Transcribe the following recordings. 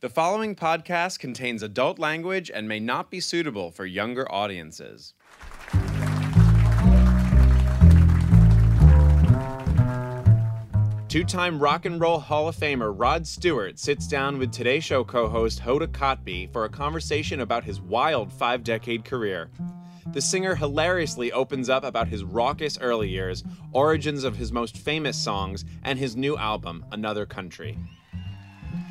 The following podcast contains adult language and may not be suitable for younger audiences. Two time Rock and Roll Hall of Famer Rod Stewart sits down with Today Show co host Hoda Kotb for a conversation about his wild five decade career. The singer hilariously opens up about his raucous early years, origins of his most famous songs, and his new album, Another Country.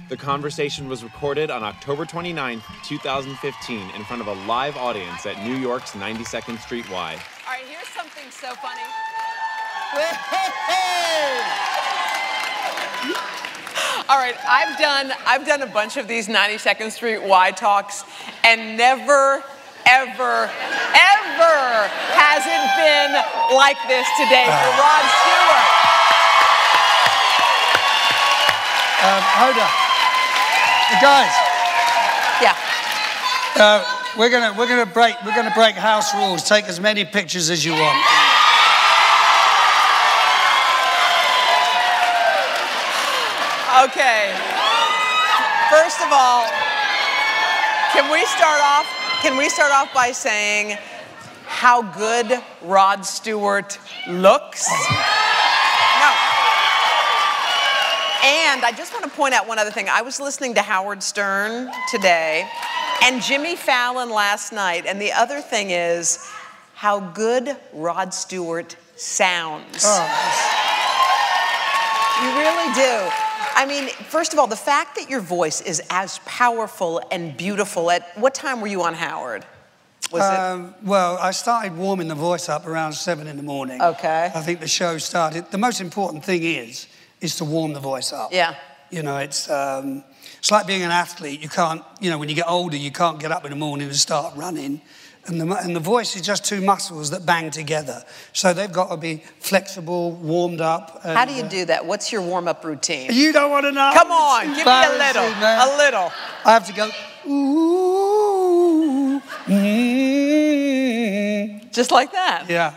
The conversation was recorded on October 29, 2015, in front of a live audience at New York's 92nd Street Y. All right, here's something so funny. All right, I've done I've done a bunch of these 92nd Street Y talks, and never, ever, ever has it been like this today for Rod Stewart. Um, Hoda, the guys, Yeah. uh, we're gonna we're gonna break we're gonna break house rules. Take as many pictures as you want. Okay. First of all, can we start off? Can we start off by saying how good Rod Stewart looks? And I just want to point out one other thing. I was listening to Howard Stern today and Jimmy Fallon last night, and the other thing is how good Rod Stewart sounds. You really do. I mean, first of all, the fact that your voice is as powerful and beautiful. At what time were you on Howard? Was Um, well, I started warming the voice up around seven in the morning. Okay. I think the show started. The most important thing is is to warm the voice up. Yeah. You know, it's um, it's like being an athlete. You can't, you know, when you get older, you can't get up in the morning and start running. And the, and the voice is just two muscles that bang together. So they've got to be flexible, warmed up. and, How do you uh, do that? What's your warm-up routine? You don't want to know. Come on, give me a little, man. a little. I have to go, ooh, mm, Just like that. yeah.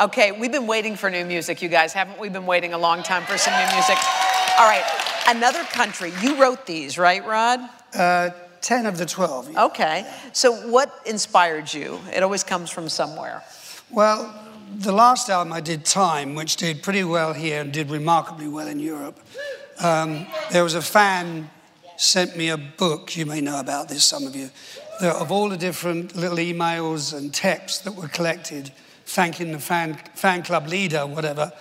Okay, we've been waiting for new music, you guys. Haven't we been waiting a long time for some new music? All right, another country. You wrote these, right, Rod? Uh, 10 of the 12. yeah. Okay. So what inspired you? It always comes from somewhere. Well, the last album I did, Time, which did pretty well here and did remarkably well in Europe. Um, there was a fan sent me a book, you may know about this, some of you, of all the different little emails and texts that were collected, thanking the fan, fan club leader, whatever,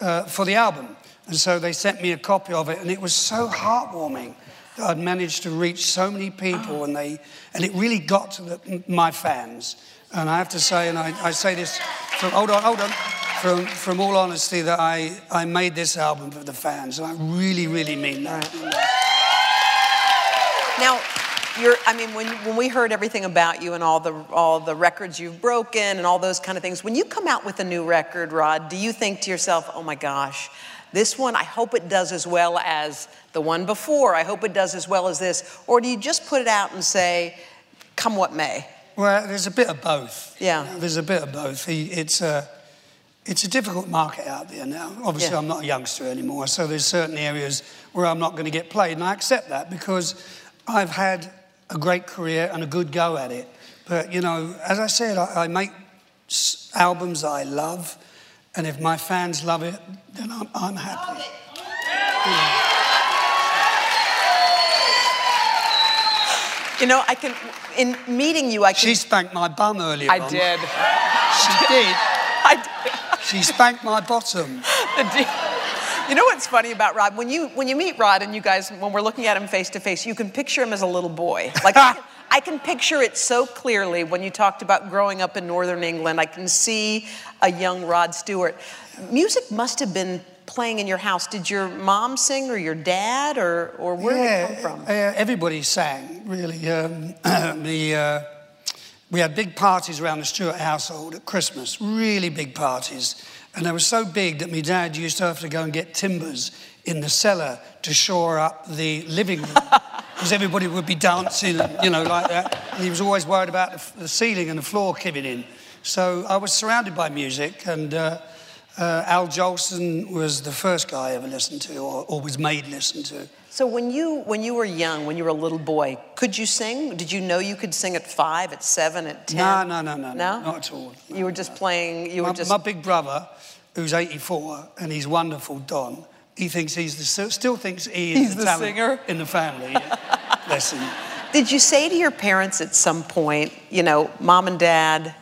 uh, for the album. And so they sent me a copy of it, and it was so heartwarming that I'd managed to reach so many people, and they, and it really got to the, my fans. And I have to say, and I, I say this from, hold on, hold on, from, from all honesty, that I, I made this album for the fans, and I really, really mean that. Now, you're, I mean, when, when we heard everything about you and all the, all the records you've broken and all those kind of things, when you come out with a new record, Rod, do you think to yourself, oh my gosh, this one, I hope it does as well as the one before. I hope it does as well as this. Or do you just put it out and say, come what may? Well, there's a bit of both. Yeah. There's a bit of both. It's a, it's a difficult market out there now. Obviously, Yeah. I'm not a youngster anymore, so there's certain areas where I'm not going to get played, and I accept that because I've had a great career and a good go at it. But, you know, as I said, I, I make s- albums I love, and if my fans love it, then I'm, I'm happy. You know, I can, in meeting you, I can. She spanked my bum earlier I on. did. She did. I did. She spanked my bottom. You know what's funny about Rod? When you when you meet Rod and you guys, when we're looking at him face to face, you can picture him as a little boy. Like I can, I can picture it so clearly when you talked about growing up in northern England. I can see a young Rod Stewart. Music must have been playing in your house. Did your mom sing or your dad or or where yeah, did it come from? uh, everybody sang, really. Um, the, uh, we had big parties around the Stewart household at Christmas, really big parties. And they were so big that my dad used to have to go and get timbers in the cellar to shore up the living room. Because everybody would be dancing, and, you know, like that. And he was always worried about the, ceiling and the floor caving in. So I was surrounded by music, and uh, Uh, Al Jolson was the first guy I ever listened to, or, or was made listen to. So when you when you were young, when you were a little boy, could you sing? Did you know you could sing at five, at seven, at ten? No, no, no, no, no, not at all. You were just playing. You my, were just. my big brother, who's 84, and he's wonderful, Don. He thinks he's the still thinks he is He's the, the singer? in the family. Him. Did you say to your parents at some point, you know, mom and dad,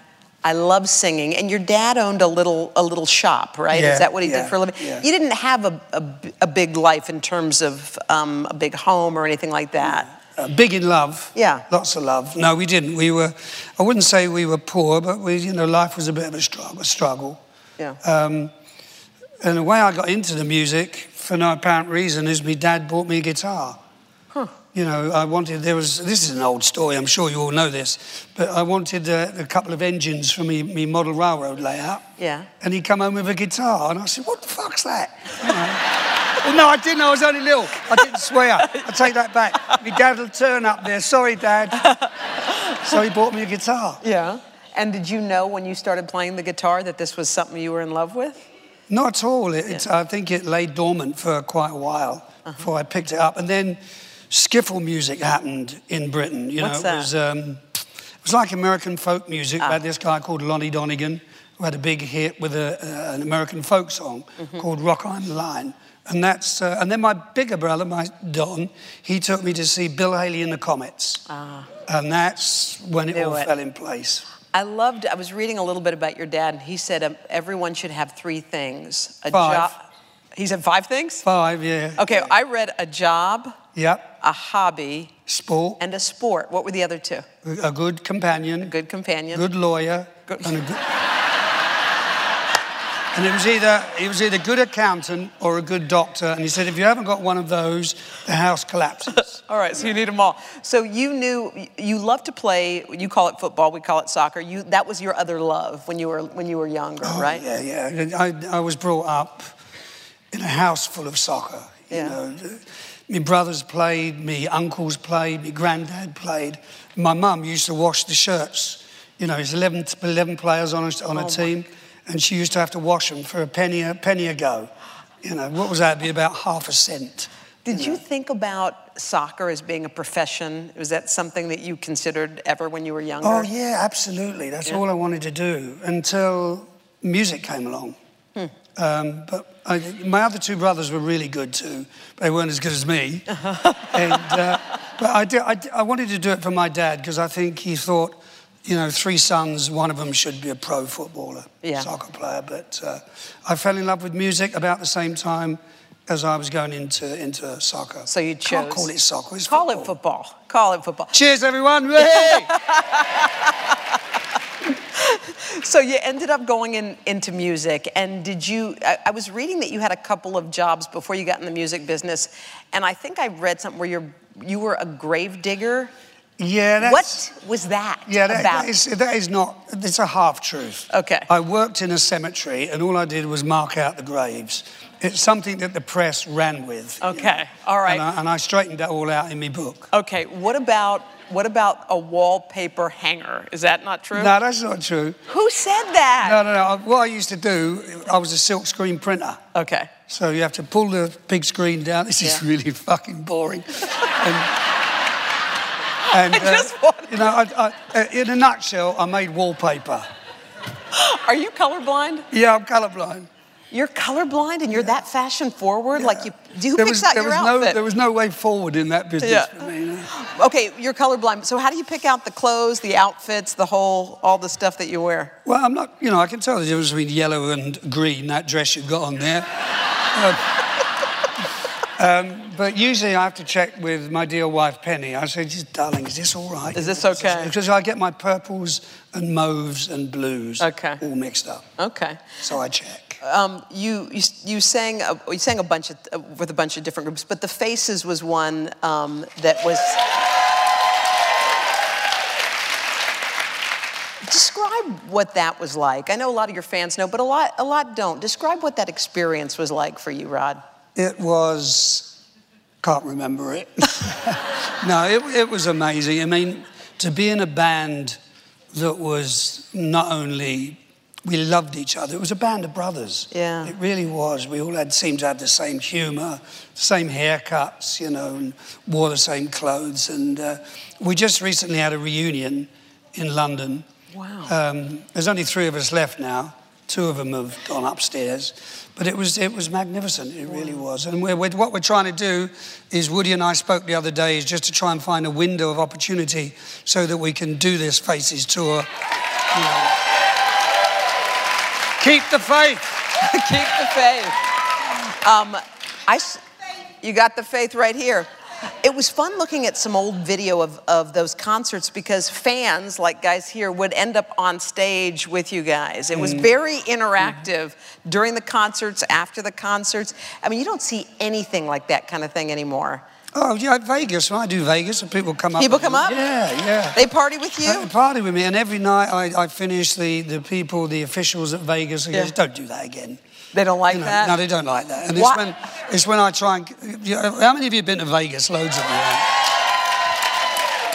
I love singing, and your dad owned a little a little shop, right? Yeah, Is that what he yeah, did for a living? yeah. You didn't have a, a, a big life in terms of um, a big home or anything like that. Uh, big in love. Yeah. Lots of love. No, we didn't. We were, I wouldn't say we were poor, but we, you know, life was a bit of a struggle. A struggle. Yeah. Um, and the way I got into the music, for no apparent reason, is my dad bought me a guitar. You know, I wanted, there was, this is an old story, I'm sure you all know this, but I wanted uh, a couple of engines for me, me model railroad layout. Yeah. And he'd come home with a guitar, and I said, what the fuck's that? You know. well, no, I didn't, I was only little. I didn't swear. I take that back. My dad will turn up there, sorry, dad. so he bought me a guitar. Yeah. And did you know when you started playing the guitar that this was something you were in love with? Not at all. It, it's, I think it lay dormant for quite a while Uh-huh. before I picked it up. And then skiffle music happened in Britain. You What's know, that? it was um, it was like American folk music. Ah. Had this guy called Lonnie Donegan who had a big hit with a, uh, an American folk song Mm-hmm. called "Rock Island Line." And that's uh, and then my bigger brother, my Don, he took me to see Bill Haley and the Comets. ah. And that's when it all it. fell in place. I loved, I was reading a little bit about your dad, and he said um, everyone should have three things a job. He said five things? Five, yeah. Okay, I read a job, Yep. A hobby, Sport, and a sport. What were the other two? a good companion, Good companion. good lawyer, Good- and a good. And it was either it was either a good accountant or a good doctor. And he said, if you haven't got one of those, the house collapses. All right, so you need them all. So you knew you love to play. You call it football. We call it soccer. You that was your other love when you were when you were younger, Oh, right? Yeah, yeah. I, I was brought up in a house full of soccer. You Yeah. know, my brothers played, my uncles played, my granddad played. My mum used to wash the shirts. You know, it's 11, 11 players on a, on a Oh, team, and she used to have to wash them for a penny a penny a go. You know, what was that? It'd be about half a cent. Did you think about soccer as being a profession? Was that something that you considered ever when you were younger? Oh yeah, absolutely. That's all I wanted to do until music came along. Hmm. Um, but I, my other two brothers were really good too. They weren't as good as me. And, uh, but I, did, I, I wanted to do it for my dad because I think he thought, you know, three sons, one of them should be a pro footballer, Yeah. soccer player. But uh, I fell in love with music about the same time as I was going into into soccer. So you Can't chose- call it soccer. It's Call football. it football. Call it football. Cheers, everyone! Hey! So you ended up going in, into music, and did you? I, I was reading that you had a couple of jobs before you got in the music business, and I think I read something where you're you were a grave digger. yeah, that's... What was that Yeah, that, about? that, is, that is not, it's a half truth. Okay. I worked in a cemetery and all I did was mark out the graves. It's something that the press ran with. you Okay, know. all right. And I, and I straightened that all out in my book. okay, what about what about a wallpaper hanger? Is that not true? No, that's not true. Who said that? No, no, no. What I used to do, I was a silk screen printer. Okay. So you have to pull the big screen down. This is Yeah. really fucking boring. and, and, uh, just wanted- you know, I, I, uh, in a nutshell, I made wallpaper. Are you colorblind? Yeah, I'm colorblind. You're colorblind and you're that fashion forward? Like you do who There picks was, out there your was outfit? no, there was no way forward in that business Yeah. for me. you. Okay, you're colorblind. So how do you pick out the clothes, the outfits, the whole all the stuff that you wear? Well, I'm not, you know, I can tell the difference between yellow and green, that dress you've got on there. Um, um, but usually I have to check with my dear wife, Penny. I say, just, darling, is this all right? Is this okay? Because I get my purples and mauves and blues Okay. all mixed up. Okay. So I check. Um, you, you you sang a, you sang a bunch of with a bunch of different groups, but the Faces was one um, that was. Describe what that was like. I know a lot of your fans know, but a lot a lot don't. Describe what that experience was like for you, Rod. It was, can't remember it. no, it, it was amazing. I mean, to be in a band that was not only we loved each other. It was a band of brothers. Yeah. It really was. We all had seemed to have the same humour, same haircuts, you know, and wore the same clothes. And uh, we just recently had a reunion in London. Wow. Um, there's only three of us left now. Two of them have gone upstairs, but it was it was magnificent. It really was. And we're, we're, what we're trying to do is Woody and I spoke the other day is just to try and find a window of opportunity so that we can do this Faces tour. You know. Keep the faith. Keep the faith. Um, I, you got the faith right here. It was fun looking at some old video of, of those concerts because fans, like guys here, would end up on stage with you guys. It was very interactive during the concerts, after the concerts. I mean, you don't see anything like that kind of thing anymore. Oh yeah, Vegas. When I do Vegas, and people come up. People come me. up? Yeah, yeah. They party with you? They party with me, and every night I, I finish the, the people, the officials at Vegas, and Yeah. goes, "Don't do that again." They don't like You know, that? No, they don't like that. And it's when it's when I try and. You know, how many of you have been to Vegas? Loads of you. Right?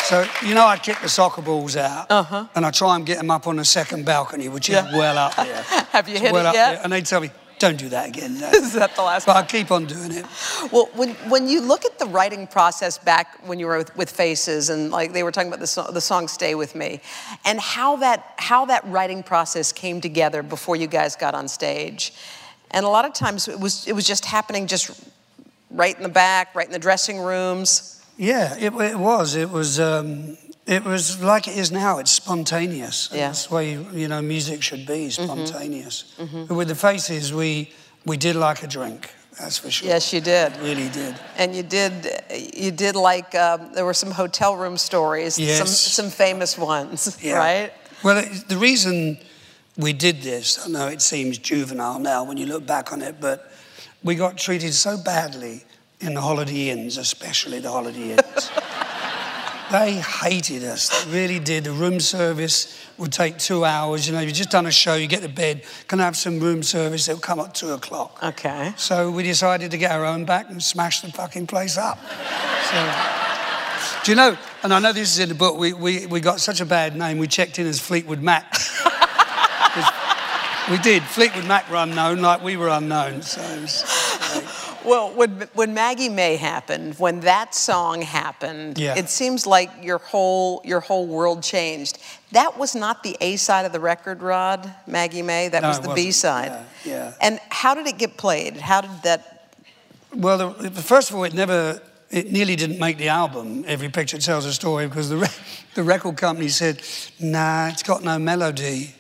So you know, I kick the soccer balls out, uh-huh. and I try and get them up on the second balcony, which is well up there. Have you It's hit well it up yet? there, and they tell me, "Don't do that again." No. Is that the last But I'll keep on doing it. Well, when, when you look at the writing process back when you were with, with Faces, and like they were talking about the song, the song "Stay with Me," and how that how that writing process came together before you guys got on stage, and a lot of times it was it was just happening just right in the back, right in the dressing rooms. Yeah, it, it was. It was. Um, it was like it is now. It's spontaneous. Yeah. That's the way you know music should be, spontaneous. But with the faces, we we did like a drink. That's for sure. Yes, you did. Really did. And you did, you did like um, there were some hotel room stories, some Yes. some famous ones, Yeah. right? Well, it, the reason we did this, I know it seems juvenile now when you look back on it, but we got treated so badly in the Holiday Inns, especially the Holiday Inns. they hated us. They really did. The room service would take two hours. You know, you've just done a show, you get to bed, can I have some room service? They'll come at two o'clock. Okay. So we decided to get our own back and smash the fucking place up. So, do you know, and I know this is in the book, we, we, we got such a bad name, we checked in as Fleetwood Mac. we did. Fleetwood Mac were unknown, like we were unknown. So, Well, when, when Maggie May happened, when that song happened, Yeah. it seems like your whole your whole world changed. That was not the A side of the record, Rod. Maggie May. That No, was the. B side. Yeah, yeah. And how did it get played? How did that? well, the, first of all, it never, it nearly didn't make the album, Every Picture Tells a Story, because the, re- the record company said, nah, it's got no melody.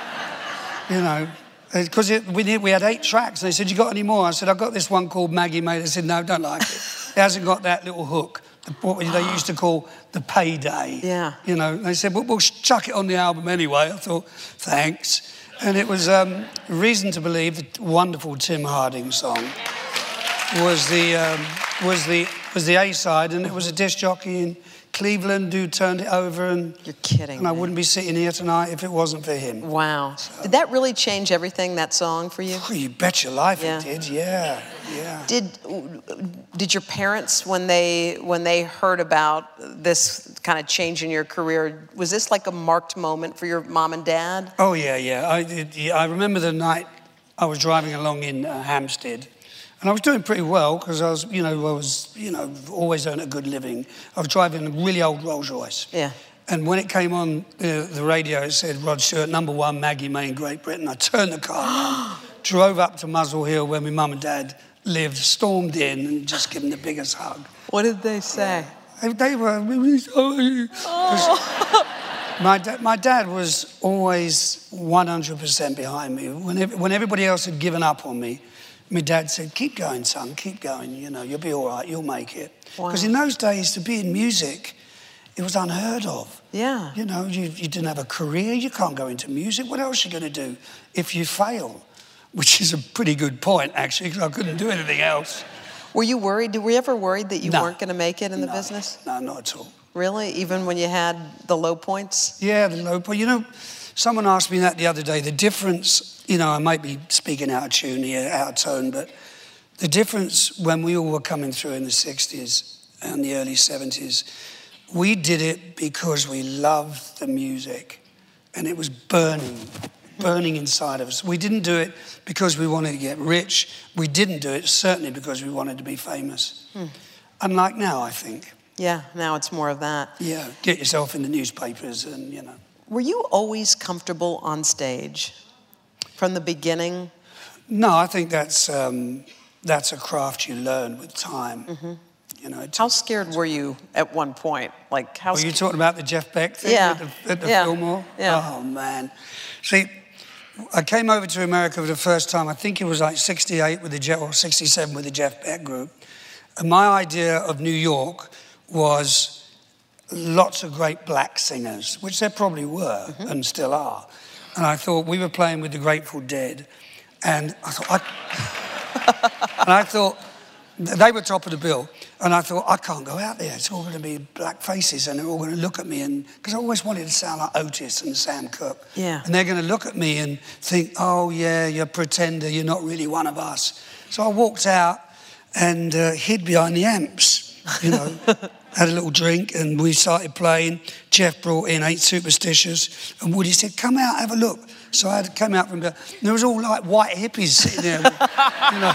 you know, because we, did- we had eight tracks. And they said, You got any more? I said, I've got this one called Maggie May. They said, No, don't like it. It hasn't got that little hook, the- what they used to call the payday. Yeah. You know, they said, Well, we'll chuck it on the album anyway. I thought, Thanks. And it was um, reason to believe the wonderful Tim Hardin song was the, um, was the, was the A side, and it was a disc jockey in Cleveland who turned it over, and, You're kidding. and I wouldn't be sitting here tonight if it wasn't for him. Wow. Did that really change everything? That song for you? Oh, you bet your life Yeah. it did, yeah, yeah. Did did your parents when they when they heard about this kind of change in your career was this like a marked moment for your mom and dad? Oh yeah, yeah. I, yeah, I remember the night I was driving along in uh, Hampstead, and I was doing pretty well because I was, you know, I was, you know, always earning a good living. I was driving a really old Rolls Royce. Yeah. And when it came on uh, the radio, it said Rod Stewart, number one, Maggie May in Great Britain. I turned the car drove up to Muswell Hill where my mum and dad lived, stormed in, and just given the biggest hug. What did they say? They- They were really sorry. 'Cause My, da- my dad was always 100% behind me. When, ev- when everybody else had given up on me, my dad said, Keep going, son, keep going. You know, you'll be all right, you'll make it. Wow. Because in those days, to be in music, it was unheard of. Yeah. You know, you, you didn't have a career, you can't go into music. What else are you going to do if you fail? Which is a pretty good point, actually, because I couldn't do anything else. Were you worried? Were you ever worried that you No. weren't going to make it in the No, business? No, not at all. Really? Even when you had the low points? Yeah, the low point. You know, someone asked me that the other day. The difference, you know, I might be speaking out of tune here, out of tone, but the difference when we all were coming through in the 60s and the early 70s, we did it because we loved the music and it was burning burning inside of us. We didn't do it because we wanted to get rich. We didn't do it certainly because we wanted to be famous. Hmm. Unlike now, I think. Yeah, now it's more of that. Yeah, get yourself in the newspapers and, you know. Were you always comfortable on stage from the beginning? No, I think that's, um, that's a craft you learn with time. You know, How scared were you at one point? Like how? Were you sca- talking about the Jeff Beck thing Yeah. at the, at the Yeah. Fillmore? Yeah. Oh, man. See, I came over to America for the first time, I think it was like 68 with the Jeff, or 67 with the Jeff Beck group. And my idea of New York was lots of great black singers, which there probably were Mm-hmm. and still are. And I thought we were playing with the Grateful Dead. And I thought, I, and I thought, they were top of the bill. And I thought, I can't go out there. It's all going to be black faces and they're all going to look at me. And because I always wanted to sound like Otis and Sam Cooke. Yeah. And they're going to look at me and think, oh, yeah, you're a pretender. You're not really one of us. So I walked out and uh, hid behind the amps, you know, had a little drink and we started playing. Jeff brought in Ain't Superstitious and Woody said, come out, have a look. So I had to come out from there. And there was all like white hippies sitting there, you know,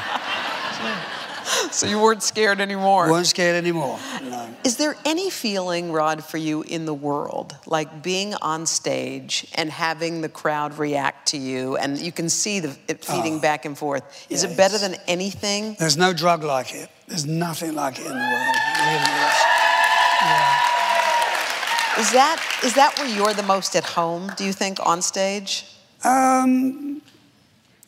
so you weren't scared anymore. weren't scared anymore. No. Is there any feeling, Rod, for you in the world, like being on stage and having the crowd react to you, and you can see the, it feeding oh, back and forth? Is yeah, it better than anything? There's no drug like it. There's nothing like it in the world. It really is. Is that is that where you're the most at home? Do you think on stage? Um,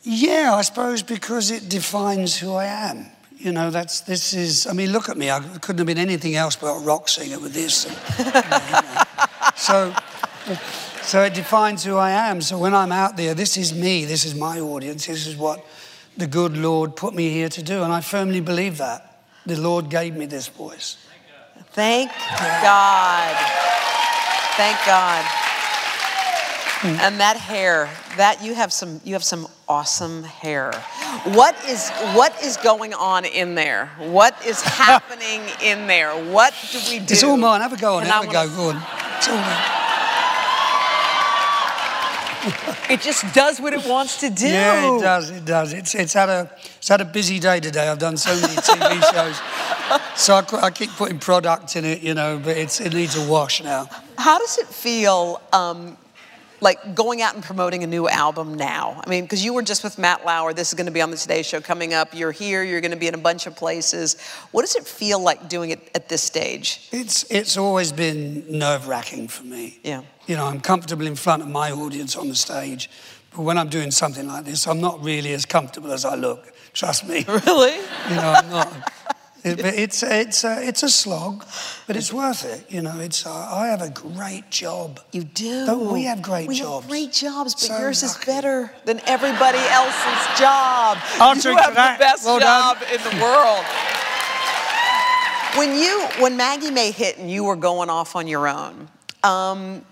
yeah, I suppose because it defines who I am. You know, that's this is. I mean, look at me. I couldn't have been anything else but a rock singer with this. And, you know. So, so it defines who I am. So when I'm out there, this is me. This is my audience. This is what the good Lord put me here to do, and I firmly believe that the Lord gave me this voice. Thank God. Thank God. Hmm. And that hair, that you have some you have some awesome hair. What is what is going on in there? What is happening in there? What do we do? It's all mine. Have a go on And. Have a go. Go on. It's all mine. It just does what it wants to do. Yeah, it does. It does. It's it's had a it's had a busy day today. I've done so many TV shows, so I, I keep putting product in it, you know. But it's it needs a wash now. How does it feel, um, like going out and promoting a new album now? I mean, because you were just with Matt Lauer. This is going to be on the Today Show coming up. You're here. You're going to be in a bunch of places. What does it feel like doing it at this stage? It's it's always been nerve wracking for me. Yeah. You know, I'm comfortable in front of my audience on the stage, but when I'm doing something like this, I'm not really as comfortable as I look. Trust me. Really? You know, I'm not. It, it's it's a, it's a slog, but it's worth it. You know, it's uh, I have a great job. You do. Don't we have great we jobs? have great jobs, but So yours is better than everybody else's job. I'll you have the best Well done. job in the world. When you, when Maggie May hit and you were going off on your own, um,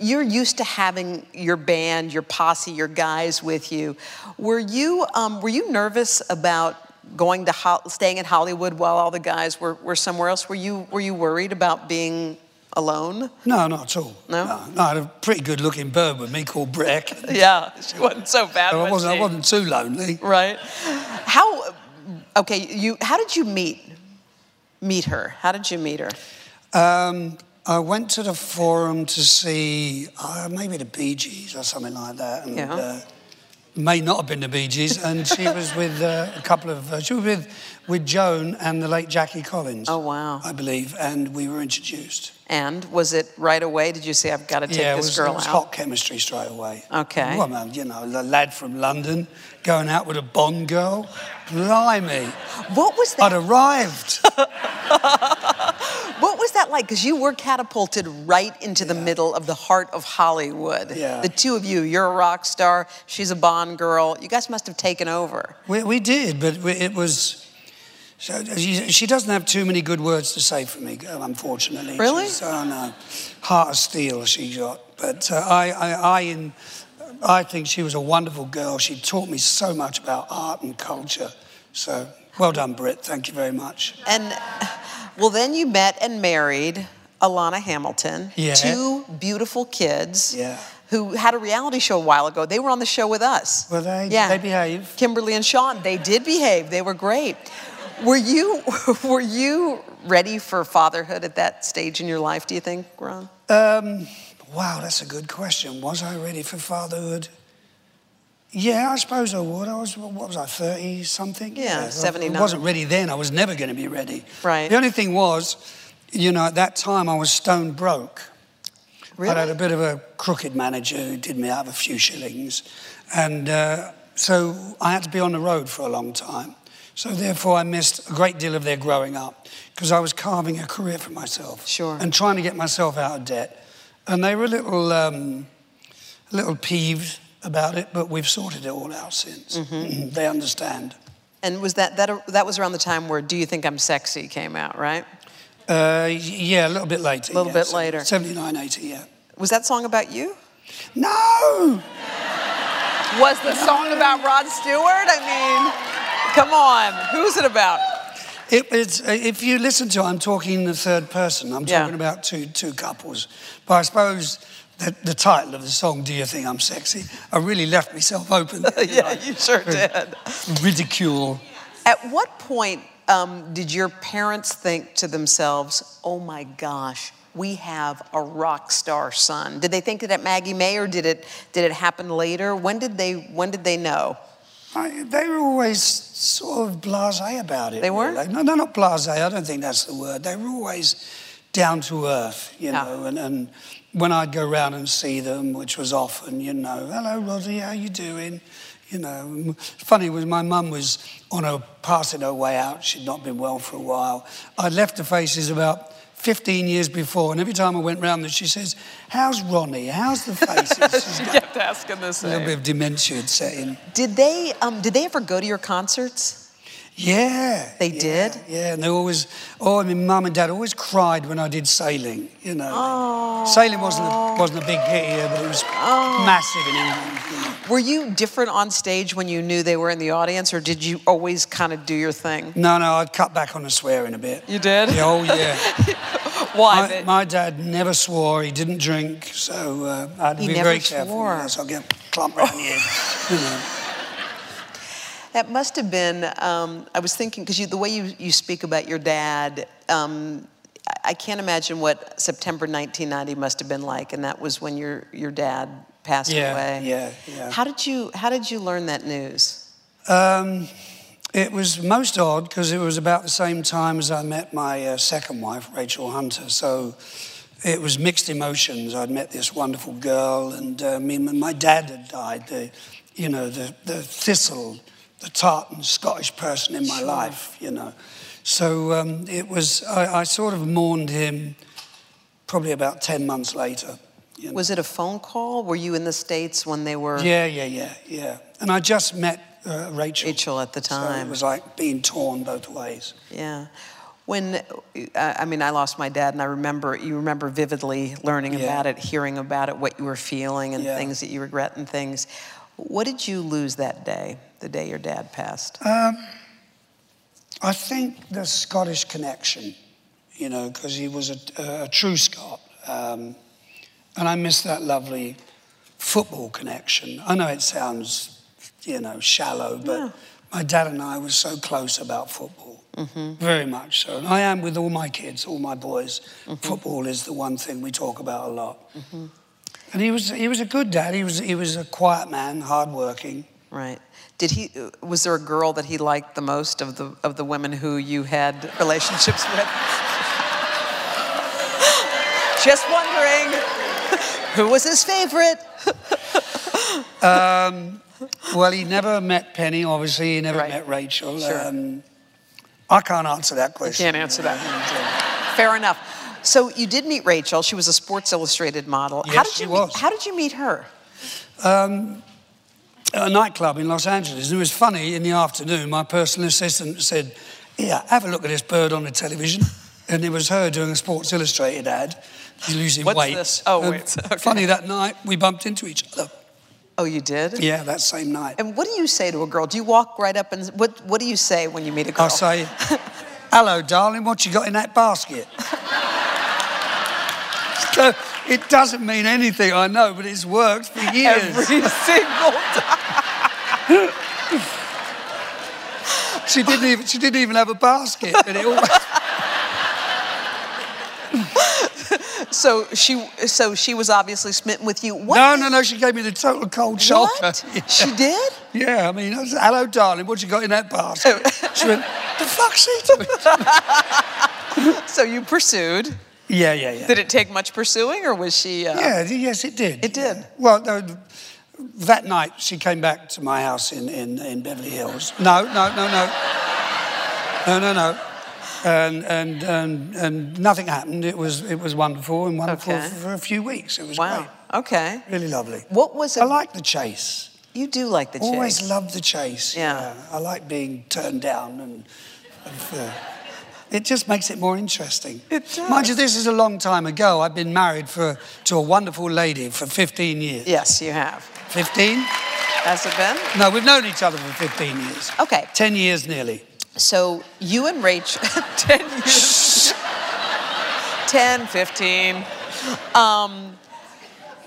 you're used to having your band, your posse, your guys with you. Were you, um, were you nervous about going to Ho- staying in Hollywood while all the guys were, were somewhere else? Were you, were you worried about being alone? No, not at all. No? no, I had a pretty good-looking bird with me called Britt. Yeah, she wasn't so bad. So I was wasn't, I wasn't too lonely. Right. How? Okay, you. How did you meet? Meet her. How did you meet her? Um, I went to the forum to see uh, maybe the Bee Gees or something like that. And, Yeah. uh, may not have been the Bee Gees, and she was with uh, a couple of. Uh, she was with with Joan and the late Jackie Collins. Oh, wow. I believe, and we were introduced. And was it right away? Did you say I've got to take yeah, this was, girl it was out? hot chemistry straight away. Okay. Well, man, you know, the lad from London going out with a Bond girl. Blimey. What was that? I'd arrived. What was that like? Because you were catapulted right into the middle of the heart of Hollywood. Yeah. The two of you. You're a rock star. She's a Bond girl. You guys must have taken over. We, we did, but we, it was. So she, she doesn't have too many good words to say for me, unfortunately. Really? She's, oh no, heart of steel she got. But uh, I, I, I, in, I think she was a wonderful girl. She taught me so much about art and culture. So well done, Britt. Thank you very much. And well, then you met and married Alana Hamilton. Yeah. Two beautiful kids. Yeah. who had a reality show a while ago. They were on the show with us. Were they? Yeah. they behave? Kimberly and Sean, they did behave. They were great. Were you were you ready for fatherhood at that stage in your life? Do you think, Ron? Um, wow, that's a good question. Was I ready for fatherhood? Yeah, I suppose I would. I was, what was I, 30 something? Yeah, I- 79. I wasn't ready then. I was never going to be ready. Right. The only thing was, you know, at that time I was stone broke. Really? I had a bit of a crooked manager who did me out of a few shillings. And uh, so I had to be on the road for a long time. So therefore, I missed a great deal of their growing up because I was carving a career for myself. Sure. And trying to get myself out of debt. And they were a little, um, a little peeved about it, but we've sorted it all out since. Mm-hmm. they understand. And was that that that was around the time where "Do You Think I'm Sexy" came out, right? Uh, yeah, a little bit later. A little yeah, bit later. 79, 80, yeah. Was that song about you? No! Was the song about Rod Stewart? I mean, come on, who's it about? It, it's, if you listen to it, I'm talking in the third person. I'm Yeah. talking about two, two couples. But I suppose that the title of the song, Do You Think I'm Sexy? I really left myself open. yeah, you sure did. Ridicule. At what point um, did your parents think to themselves, "Oh my gosh, we have a rock star son"? Did they think it at Maggie May, or did it did it happen later? When did they When did they know? I, they were always sort of blasé about it. They were? really. No, no, not blasé. I don't think that's the word. They were always down to earth, you Yeah. know. And, and when I'd go round and see them, which was often, you know, hello, Roddy, how you doing? You know, funny was my mum was on her passing her way out. She'd not been well for a while. I'd left the faces about 15 years before, and every time I went round there, she says, "How's Ronnie? How's the faces?" She's got kept asking this. a little bit of dementia had set in. Did they um, Did they ever go to your concerts? Yeah. They yeah, did? Yeah, and they always, oh, I mean, mum and dad always cried when I did sailing, you know. Sailing wasn't a, wasn't a big hit here, but it was massive in England. you know. Were you different on stage when you knew they were in the audience, or did you always kind of do your thing? No, no, I'd cut back on the swearing a bit. You did? Yeah, oh, yeah. Why? my, my dad never swore, he didn't drink, so uh, I had to He be very careful. swore. Else I'll get clumped around the head, you know. That must have been, um, I was thinking, because the way you, you speak about your dad, um, I- can't imagine what September 1990 must have been like, and that was when your, your dad passed Yeah, away. yeah, yeah. How did you, how did you learn that news? Um, it was most odd because it was about the same time as I met my uh, second wife, Rachel Hunter. So it was mixed emotions. I'd met this wonderful girl, and uh, me, my dad had died. The, you know, the, the thistle, the tartan Scottish person in my life. You know, so um, it was. I, I sort of mourned him probably about ten months later. you know. Was it a phone call? Were you in the States when they were? Yeah, yeah, yeah, yeah. And I just met uh, Rachel. Rachel at the So time. it was like being torn both ways. Yeah. When, uh, I mean, I lost my dad, and I remember, you remember vividly learning Yeah. about it, hearing about it, what you were feeling, and Yeah. things that you regret and things. What did you lose that day, the day your dad passed? Um, I think the Scottish connection, you know, because he was a, a true Scot. Um, and I miss that lovely football connection. I know it sounds, you know, shallow, but my dad and I were so close about football. Mm-hmm. Very much so. And I am with all my kids, all my boys. Mm-hmm. Football is the one thing we talk about a lot. Mm-hmm. And he was, he was a good dad. He was, he was a quiet man, hardworking. Right. Did he? Was there a girl that he liked the most of the of the women who you had relationships with? Just wondering, who was his favorite? Well, he never met Penny, obviously. He never Right. met Rachel. Sure. Um, I can't answer that question. Can't answer that. Fair enough. So you did meet Rachel. She was a Sports Illustrated model. how Yes, did she you was. Meet, how did you meet her? Um, at a nightclub in Los Angeles. And it was funny, in the afternoon, my personal assistant said, Yeah, have a look at this bird on the television. And it was her doing a Sports Illustrated ad. She's losing What's weight. this? Oh, wait, okay. Funny that night, we bumped into each other. Oh, you did. Yeah, that same night. And what do you say to a girl? Do you walk right up and what? What do you say when you meet a girl? I'll say, Hello, darling, what you got in that basket? so it doesn't mean anything, I know, but it's worked for years. Every single time. She didn't even she didn't even have a basket, but it always So she, so she was obviously smitten with you. What No, no, no, she gave me the total cold shoulder. What? Yeah. She did? Yeah, I mean, I was, hello, darling, what you got in that basket? She went, the fuck's he? So you pursued. Yeah, yeah, yeah. Did it take much pursuing, or was she? Uh, Yeah, yes, it did. It did? Yeah. Well, no, that night she came back to my house in, in, in Beverly Hills. No, no, no, no. No, no, no. And, and, and, and nothing happened. It was, it was wonderful and wonderful Okay. for, for a few weeks. It was Wow. great. Okay. Really lovely. What was it? I like the chase. You do like the chase. I always loved the chase. Yeah. I like being turned down and. and, uh, it just makes it more interesting. It does. Mind you, this is a long time ago. I've been married for, to a wonderful lady for 15 years. Yes, you have. 15? Has it been? No, we've known each other for 15 years. Okay. 10 years nearly. So you and Rachel, 10 years, 10, 15. Um,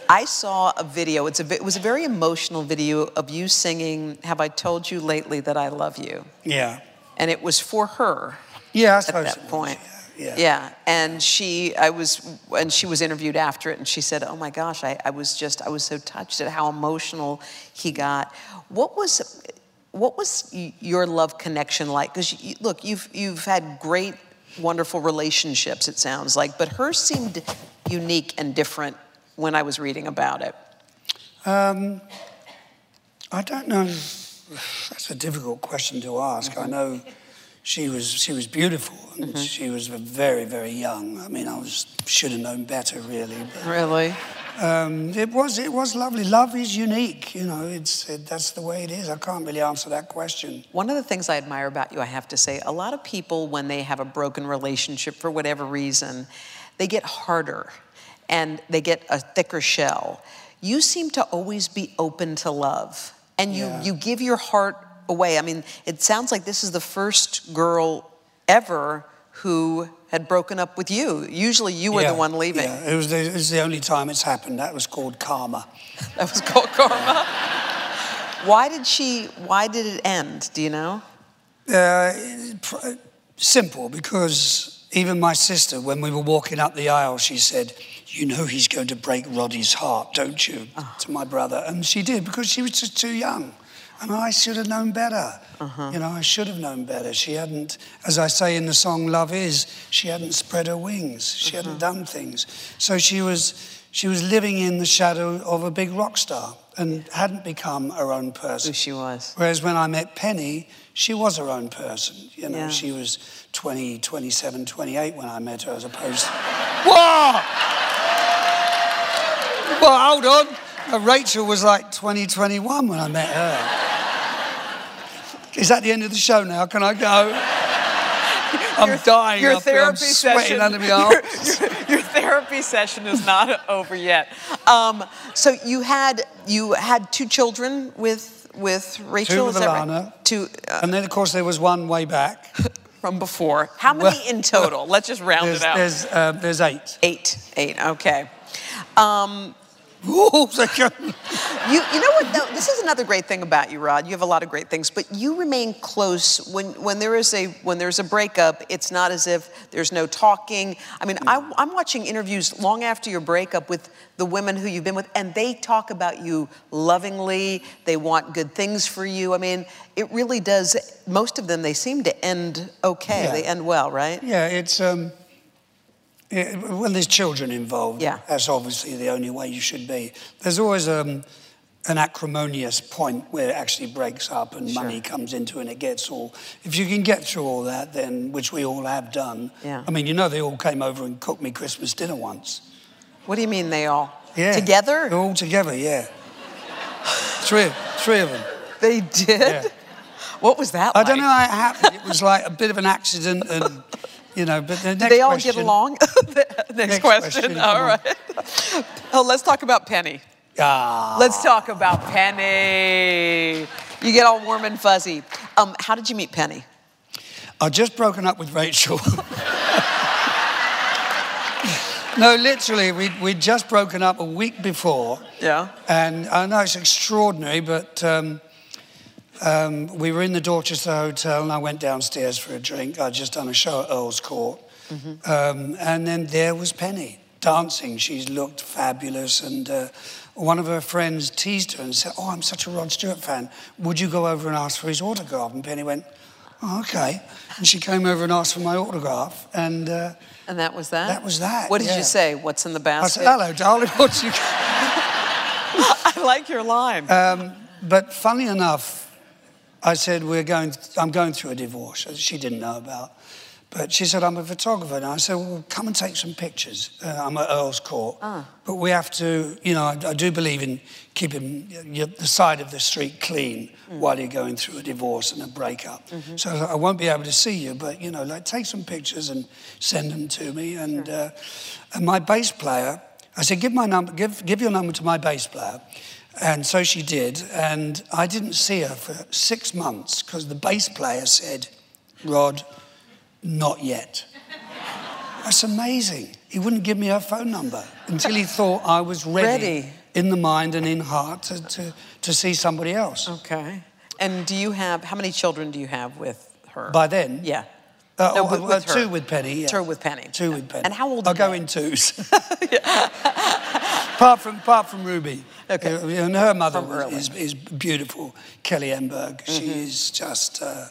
I saw a video, it's a, it was a very emotional video of you singing, Have I Told You Lately That I Love You? Yeah. And it was for her Yeah, at that point. Yeah. yeah. And she, I was, and she was interviewed after it, and she said, "Oh my gosh, I, I was just, I was so touched at how emotional he got." What was, what was your love connection like? Because you, look, you've you've had great, wonderful relationships. It sounds like, but hers seemed unique and different when I was reading about it. Um, I don't know. That's a difficult question to ask. I know she was she was beautiful and she was very very young. I mean, I was should have known better really. But, Really? um, it was it was lovely. Love is unique. You know, it's it, that's the way it is. I can't really answer that question. One of the things I admire about you, I have to say, a lot of people, when they have a broken relationship for whatever reason, they get harder and they get a thicker shell. You seem to always be open to love and you, Yeah. you give your heart away. I mean, it sounds like this is the first girl ever who had broken up with you. Usually you were Yeah, the one leaving. Yeah, it was, the, it was the only time it's happened. That was called karma. That was called karma. Why did she, why did it end? Do you know? Uh, pr- simple, because even my sister, when we were walking up the aisle, she said, You know he's going to break Roddy's heart, don't you? To my brother. And she did, because she was just too young. And I should have known better. Uh-huh. You know, I should have known better. She hadn't, as I say in the song Love Is, she hadn't spread her wings. She hadn't uh-huh. done things. So she was, she was living in the shadow of a big rock star and hadn't become her own person. Who she was. Whereas when I met Penny, she was her own person. You know, Yeah. she was 20, 27, 28 when I met her, as opposed. To... Whoa! Well, hold on. Uh, Rachel was like 20, 21 when I met her. Is that the end of the show now? Can I go? I'm dying. Your up here. I'm therapy session. your, your- your therapy session is not over yet. Um, so you had you had two children with with Rachel. with is that right? Two uh, And then, of course, there was one way back. from before. How many Well, in total? Let's just round it out. there's, uh, there's eight. eight. Eight. Okay. Um, Ooh. You, you know what? Though, this is another great thing about you, Rod. You have a lot of great things, but you remain close when, when there is a when there's a breakup. It's not as if there's no talking. I mean, I, I'm watching interviews long after your breakup with the women who you've been with, and they talk about you lovingly. They want good things for you. I mean, it really does. Most of them, they seem to end okay. Yeah. They end well, right? Yeah, it's um, when there's children involved. Yeah. that's obviously the only way you should be. There's always um, an acrimonious point where it actually breaks up and money comes into and it gets all. If you can get through all that, then which we all have done. Yeah. I mean, you know, they all came over and cooked me Christmas dinner once. What do you mean they all Yeah, together? They're all together. Yeah, three, three of them. They did. Yeah. What was that? I like? don't know how it happened. It was like a bit of an accident, and you know. But the they all question, get along? next, Next question. question, All come Oh, let's talk about Penny. Ah. Let's talk about Penny. You get all warm and fuzzy. Um, how did you meet Penny? I'd just broken up with Rachel. No, literally, we we'd just broken up a week before. Yeah. And I know it's extraordinary, but um, um, we were in the Dorchester Hotel, and I went downstairs for a drink. I'd just done a show at Earl's Court, um, and then there was Penny dancing. She looked fabulous, and uh, one of her friends teased her and said, "Oh, I'm such a Rod Stewart fan. Would you go over and ask for his autograph?" And Penny went, oh, "Okay." And she came over and asked for my autograph, and. Uh, And that was that? That was that, What did yeah. you say? What's in the basket? I said, "Hello, darling. What's you?" I like your line. But funny enough, I said, We're going, I'm going through a divorce. She didn't know about. But she said, I'm a photographer. And I said, Well, come and take some pictures. Uh, I'm at Earl's Court. But we have to, you know, I, I do believe in keeping the side of the street clean while you're going through a divorce and a breakup. So I, I won't be able to see you, but, you know, like take some pictures and send them to me. And, uh, and my bass player, I said, give my number, give, give your number to my bass player. And so she did. And I didn't see her for six months because the bass player said, Rod, not yet. That's amazing. He wouldn't give me her phone number until he thought I was ready, Ready. in the mind and in heart to, to, to see somebody else. okay. And do you have, how many children do you have with her? By then? Yeah. Uh, No, oh, with- uh, two with Penny. Yeah. Two with Penny. Two with Penny. And how old I are go in twos. apart from apart from Ruby. Okay. Uh, and her mother From was- Erwin. is, is beautiful, Kelly Emberg. She is just uh,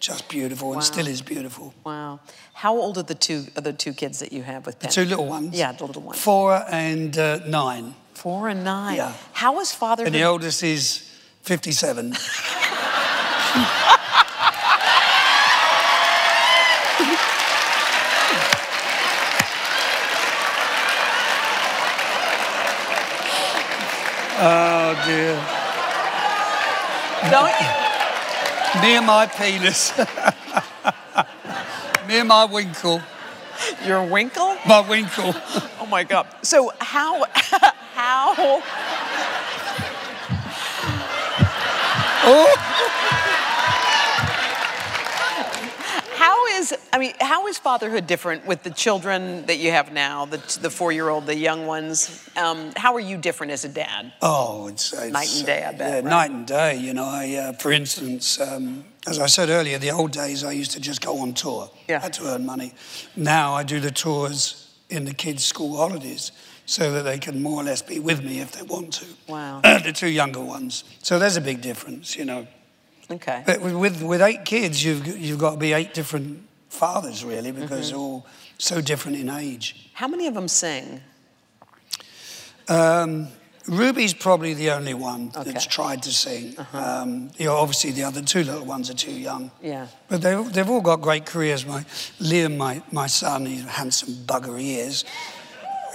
just beautiful and Wow. still is beautiful. Wow. How old are the two other two kids that you have with Penny? The Two little ones. Yeah, the little ones. Four and uh, nine. Four and nine. Yeah. How is father? And the oldest is 57. oh dear. Don't you? And my penis. And my winkle. Your winkle? My winkle. Oh my God. So how how Oh. Is I mean how is fatherhood different with the children that you have now, the the four year old, the young ones? Um, how are you different as a dad? Oh, it's, it's Night and day, I bet, Yeah, right? night and day. You know, I, uh, for instance, um, as I said earlier, the old days I used to just go on tour. Yeah. Had to earn money. Now I do the tours in the kids' school holidays so that they can more or less be with me if they want to. Wow. the two younger ones. So there's a big difference, you know. Okay. But with, with, eight kids, you've, you've got to be eight different fathers, really, Mm-hmm. because they're all so different in age. How many of them sing? Um, Ruby's probably the only one Okay. that's tried to sing. Um, you know, obviously the other two little ones are too young. Yeah. But they've, they've all got great careers. My Liam, my, my son, he's a handsome bugger he is.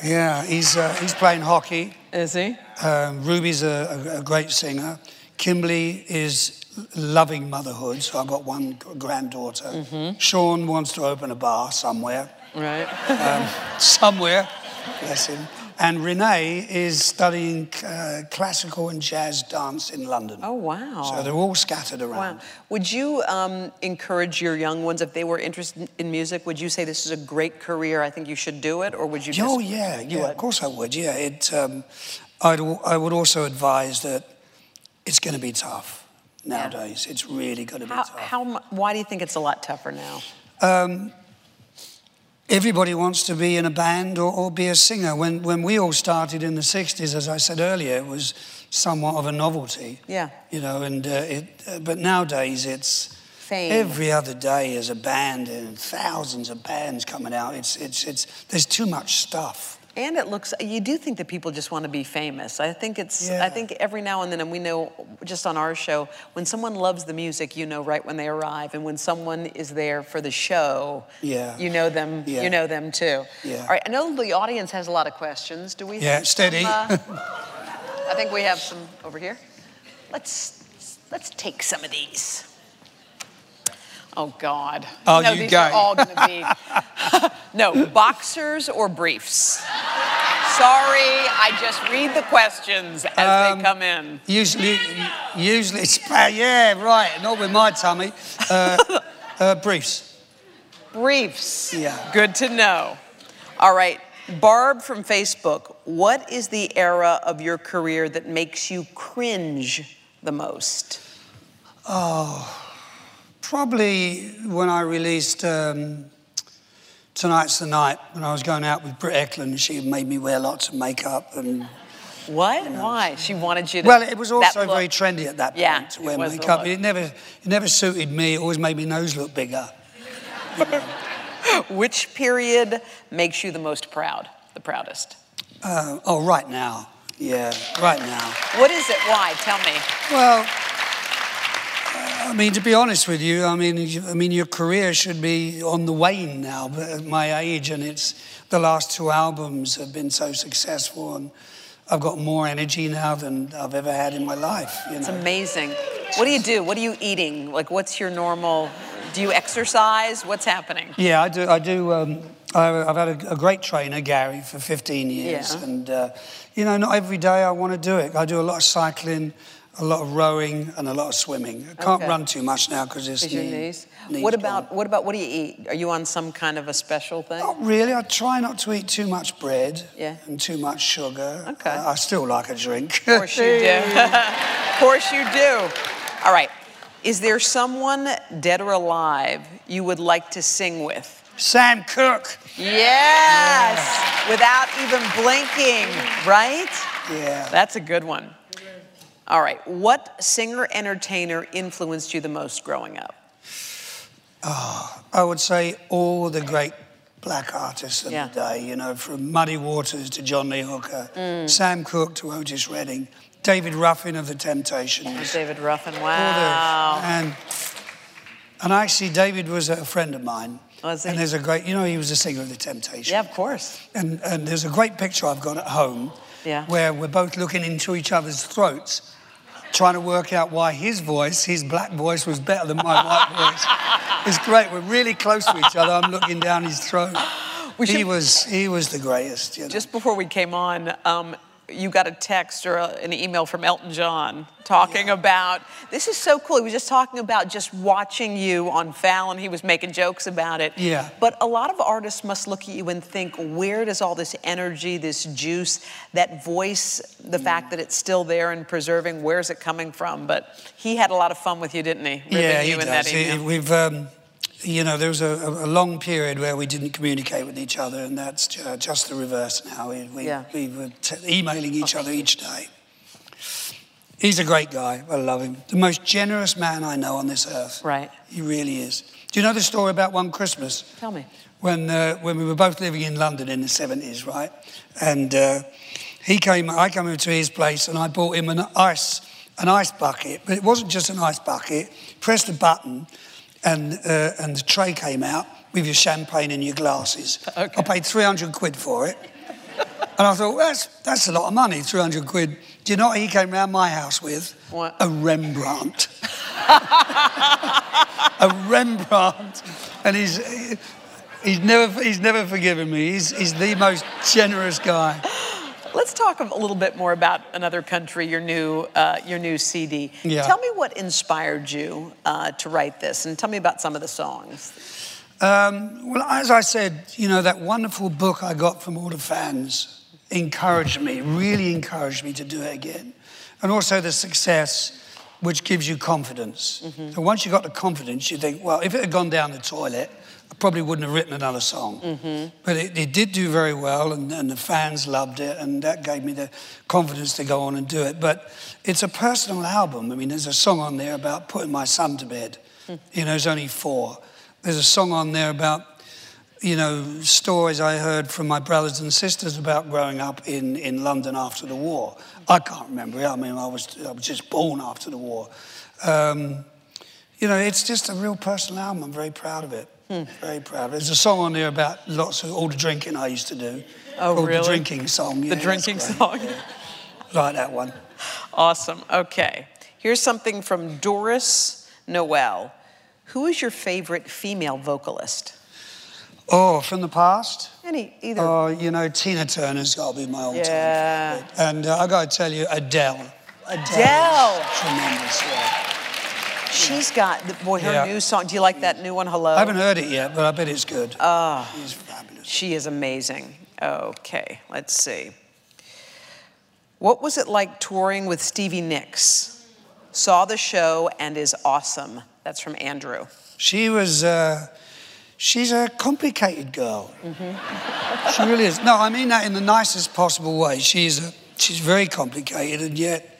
Yeah, he's, uh, he's playing hockey. Is he? Um, Ruby's a, a, a great singer. Kimberly is loving motherhood, so I've got one granddaughter. Mm-hmm. Sean wants to open a bar somewhere Right. somewhere, bless him. And Renee is studying uh, classical and jazz dance in London. Oh wow. So they're all scattered around. Wow. Would you um, encourage your young ones, if they were interested in music, would you say this is a great career? I think you should do it, or would you? Just, Oh yeah, you yeah. Of course I would. Yeah, it. Um, I'd, I would also advise that it's going to be tough nowadays. It's really going to be How, tough. how? Why do you think it's a lot tougher now? Everybody wants to be in a band or, or be a singer. When when we all started in the '60s, as I said earlier, it was somewhat of a novelty. Yeah. You know, and uh, it. Uh, but nowadays, it's. Fame. Every other day is a band and thousands of bands coming out. It's, it's, it's, there's too much stuff. And it looks, you do think that people just want to be famous. I think it's, Yeah. I think every now and then, and we know just on our show, when someone loves the music, you know right when they arrive. And when someone is there for the show, Yeah. you know them, Yeah. you know them too. Yeah. All right, I know the audience has a lot of questions. Do we? Yeah, steady. some, uh, I think we have some over here. Let's, let's take some of these. Oh God. Oh, no, you these go. are all gonna be, no, boxers or briefs? Sorry, I just read the questions as Um, they come in. Usually, usually it's, yeah, right, not with my tummy. Uh, uh, briefs. Briefs. Yeah. Good to know. All right, Barb from Facebook, what is the era of your career that makes you cringe the most? Probably when I released um, Tonight's the Night, when I was going out with Britt Ekland, she made me wear lots of makeup. and What? Why? She wanted you to. Well, it was also very trendy at that point Yeah, to it wear makeup. It never, it never suited me. It always made my nose look bigger. Which period makes you the most proud? The proudest? Uh, oh, right now. Yeah, right now. What is it? Why? Tell me. Well, I mean, to be honest with you, I mean, you- I mean, your career should be on the wane now. But at my age, and it's the last two albums have been so successful, and I've got more energy now than I've ever had in my life. You It's amazing. What do you do? What are you eating? Like, what's your normal? Do you exercise? What's happening? Yeah, I do. I do. Um, I, I've had a, a great trainer, Gary, for 15 years, Yeah. and uh, you know, not every day I want to do it. I do a lot of cycling, a lot of rowing, and a lot of swimming. I can't Okay. run too much now because it's Is your knee- knees? knees What gone. about what about what do you eat? Are you on some kind of a special thing? Not really. I try not to eat too much bread Yeah. and too much sugar. Okay. I, I still like a drink. Of course you do. of course you do. All right. Is there someone dead or alive you would like to sing with? Sam Cooke. Yes. Without even blinking, right? Yeah. That's a good one. All right. What singer entertainer influenced you the most growing up? I would say all the great black artists of Yeah. the day, you know, from Muddy Waters to John Lee Hooker, Mm. Sam Cooke to Otis Redding, David Ruffin of the Temptations. David Ruffin. Wow. the- and, and actually, David was a friend of mine. Was he? And there's a great, you know, he was a singer of the Temptations. Yeah, of course. And, and there's a great picture I've got at home Yeah. where we're both looking into each other's throats, trying to work out why his voice, his black voice, was better than my white voice. It's great. We're really close to each other. I'm looking down his throat. We he was he was the greatest. You know? Just before we came on, um, you got a text or a, an email from Elton John talking about this is so cool. He was just talking about just watching you on Fallon. He was making jokes about it. Yeah. But a lot of artists must look at you and think, where does all this energy, this juice, that voice, the fact that it's still there and preserving, where's it coming from? But he had a lot of fun with you, didn't he? Yeah, you he does. He- we've, um, you know, there was a, a long period where we didn't communicate with each other, and that's just the reverse now. We, we, Yeah. we were t- emailing each other each day. He's a great guy. I love him. The most generous man I know on this earth. Right. He really is. Do you know the story about one Christmas? Tell me. when uh, when we were both living in London in the seventies, right? And uh, he came, I came over to his place, and I bought him an ice an ice bucket, but it wasn't just an ice bucket. Pressed a button, and uh, and the tray came out with your champagne and your glasses. Okay. I paid three hundred quid for it. And I thought, well, that's, that's a lot of money, 300 quid. Do you know what he came round my house with? What? A Rembrandt. a Rembrandt. And he's, he's, never, he's never forgiven me. He's, he's the most generous guy. Let's talk a little bit more about another country, your new, uh, your new CD. Yeah. Tell me what inspired you uh, to write this, and tell me about some of the songs. Um, well, as I said, you know, that wonderful book I got from all the fans encouraged me, really encouraged me to do it again. And also the success, which gives you confidence. So once you got the confidence, you think, well, if it had gone down the toilet, I probably wouldn't have written another song. But it, it did do very well, and, and the fans loved it, and that gave me the confidence to go on and do it. But it's a personal album. I mean, there's a song on there about putting my son to bed. You know, he's only four. There's a song on there about, you know, stories I heard from my brothers and sisters about growing up in, in London after the war. I can't remember it. I mean, I was, I was just born after the war. Um, you know, it's just a real personal album. I'm very proud of it. Very proud. There's a song on there about lots of all the drinking I used to do. Oh, called really? The drinking song. Yeah, the drinking song. Like that one. Awesome. Okay. Here's something from Doris Noel. Who is your favorite female vocalist? Oh, from the past? Any, either. Oh, you know, Tina Turner's got to be my all-time Yeah. favorite. And uh, I got to tell you, Adele. Adele. Adele. Tremendous, yeah. She's got, the, boy, her Yeah. new song. Do you like that new one, Hello? I haven't heard it yet, but I bet it's good. Ah. She's fabulous. She is amazing. Okay, let's see. What was it like touring with Stevie Nicks? Saw the show and is awesome. That's from Andrew. She was, uh, she's a complicated girl. she really is. No, I mean that in the nicest possible way. She's, a, she's very complicated and yet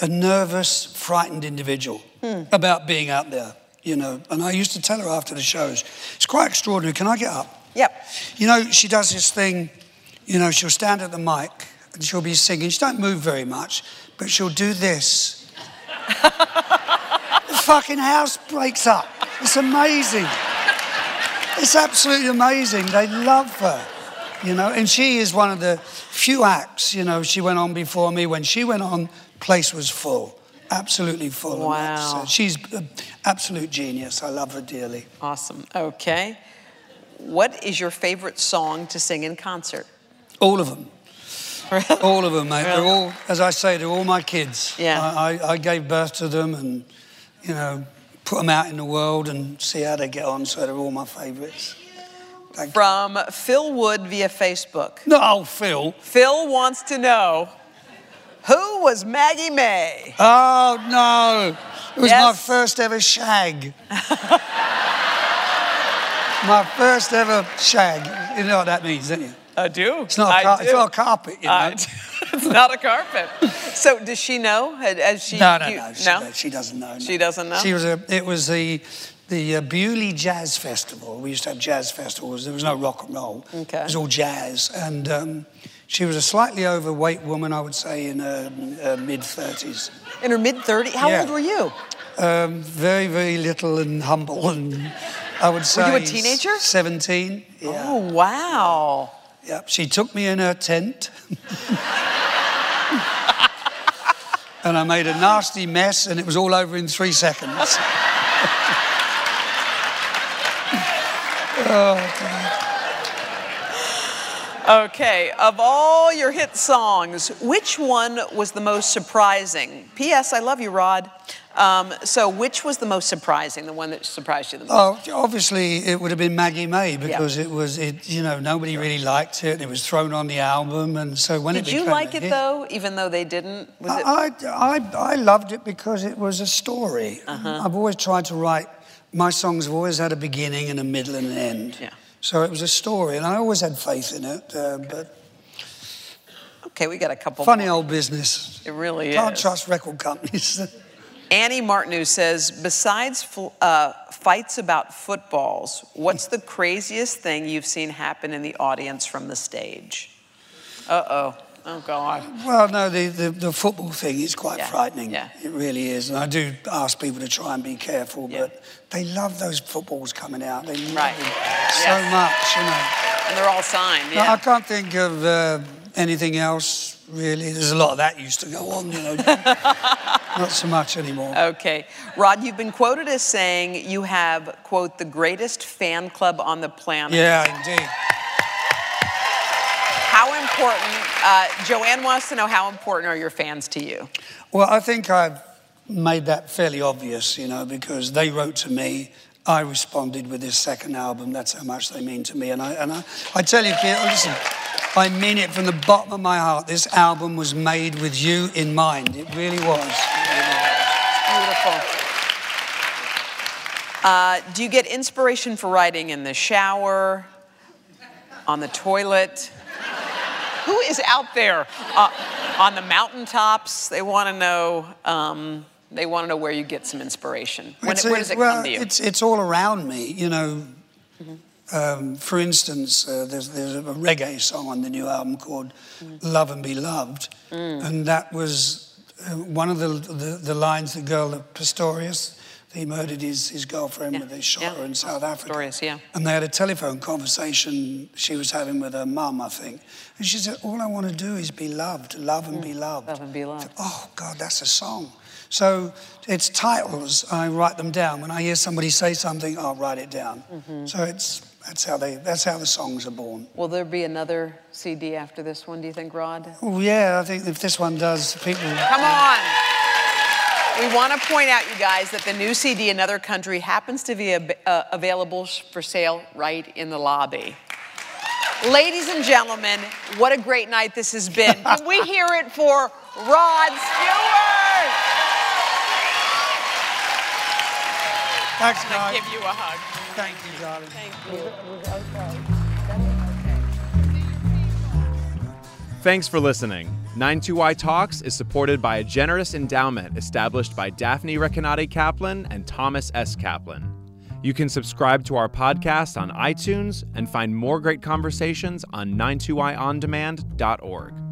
a nervous, frightened individual about being out there, you know. And I used to tell her after the shows, it's quite extraordinary. Can I get up? Yep. You know, she does this thing, you know, she'll stand at the mic and she'll be singing. She don't move very much, but she'll do this. the fucking house breaks up. It's amazing. It's absolutely amazing. They love her, you know, and she is one of the few acts, you know, she went on before me. When she went on, place was full, absolutely full. Wow. So she's an absolute genius. I love her dearly. Awesome. Okay. What is your favorite song to sing in concert? All of them. Really? All of them, mate. They're all, as I say, they're all my kids. Yeah. I, I, I gave birth to them and, you know, put them out in the world and see how they get on. So they're all my favourites. Thank you. From Phil Wood via Facebook. No, oh, Phil. Phil wants to know who was Maggie May? Oh, no. It was my first ever shag. my first ever shag. You know what that means, don't you? I do. It's not, a car- do. it's not a carpet, you know. It's not a carpet. So does she know? Has she? No, no, you- no. She, no? she doesn't know. no. She doesn't know? She was a. It was the the uh, Beaulieu Jazz Festival. We used to have jazz festivals. There was no rock and roll. Okay. It was all jazz, and um, she was a slightly overweight woman, I would say, in her uh, mid thirties. In her mid 30s? How Yeah. old were you? Um, very, very little and humble, and I would say. Were you a teenager? Seventeen. Yeah. Oh, wow. Yep. She took me in her tent. and I made a nasty mess, and it was all over in three seconds. Okay, of all your hit songs, which one was the most surprising? P.S. I love you, Rod. Um, so, which was the most surprising? The one that surprised you the most? Oh, obviously it would have been Maggie May because it was it. You know, nobody really liked it. And it was thrown on the album, and so when Did it Did you like it hit- though, even though they didn't? Was it? I, I, I loved it because it was a story. Uh-huh. I've always tried to write. My songs have always had a beginning and a middle and an end. Yeah. So it was a story, and I always had faith in it. Uh, but Okay, we got a couple. funny more. old business. It really Can't is. trust record companies. Annie Martineau says, besides uh, fights about footballs, what's the craziest thing you've seen happen in the audience from the stage? Uh oh. Oh God. Well, no, the, the, the football thing is quite Yeah, frightening. yeah. It really is. And I do ask people to try and be careful, Yeah. but they love those footballs coming out. They love Right. them so Yes. much, you know. And they're all signed. No, I can't think of uh, anything else, really. There's a lot of that used to go on, you know. Not so much anymore. Okay. Rod, you've been quoted as saying you have, quote, the greatest fan club on the planet. Yeah, indeed. Important, uh, Joanne wants to know how important are your fans to you? Well, I think I've made that fairly obvious, you know, because they wrote to me. I responded with this second album. That's how much they mean to me. And I, and I, I tell you, kid, listen, I mean it from the bottom of my heart. This album was made with you in mind. It really was. Beautiful. Uh, do you get inspiration for writing in the shower, on the toilet? Who is out there uh, on the mountaintops? They want to know. Um, they want to know where you get some inspiration. When, It's- where does it well, come to you? It's, it's all around me, you know. Um, for instance, uh, there's, there's a reggae song on the new album called Love and Be Loved. And that was uh, one of the, the, the lines the girl, Pistorius, he murdered his, his girlfriend Yeah, with a shot yeah. her in South Africa. Yeah. And they had a telephone conversation she was having with her mum, I think. And she said, All I want to do is be loved, love and be loved. Mm, love and be loved. Thought, oh, God, that's a song. So it's titles, I write them down. When I hear somebody say something, I'll write it down. Mm-hmm. So it's, that's, how they, that's how the songs are born. Will there be another CD after this one? Do you think, Rod? Oh, yeah, I think if this one does, people. Come on. We want to point out, you guys, that the new CD, Another Country, happens to be ab- uh, available for sale right in the lobby. Ladies and gentlemen, what a great night this has been. Can we hear it for Rod Stewart? Thanks, I guys. give you a hug. Thank you, darling. Thank you. Thanks for listening. 92Y Talks is supported by a generous endowment established by Daphne Recanati Kaplan and Thomas S. Kaplan. You can subscribe to our podcast on iTunes and find more great conversations on 92yondemand.org.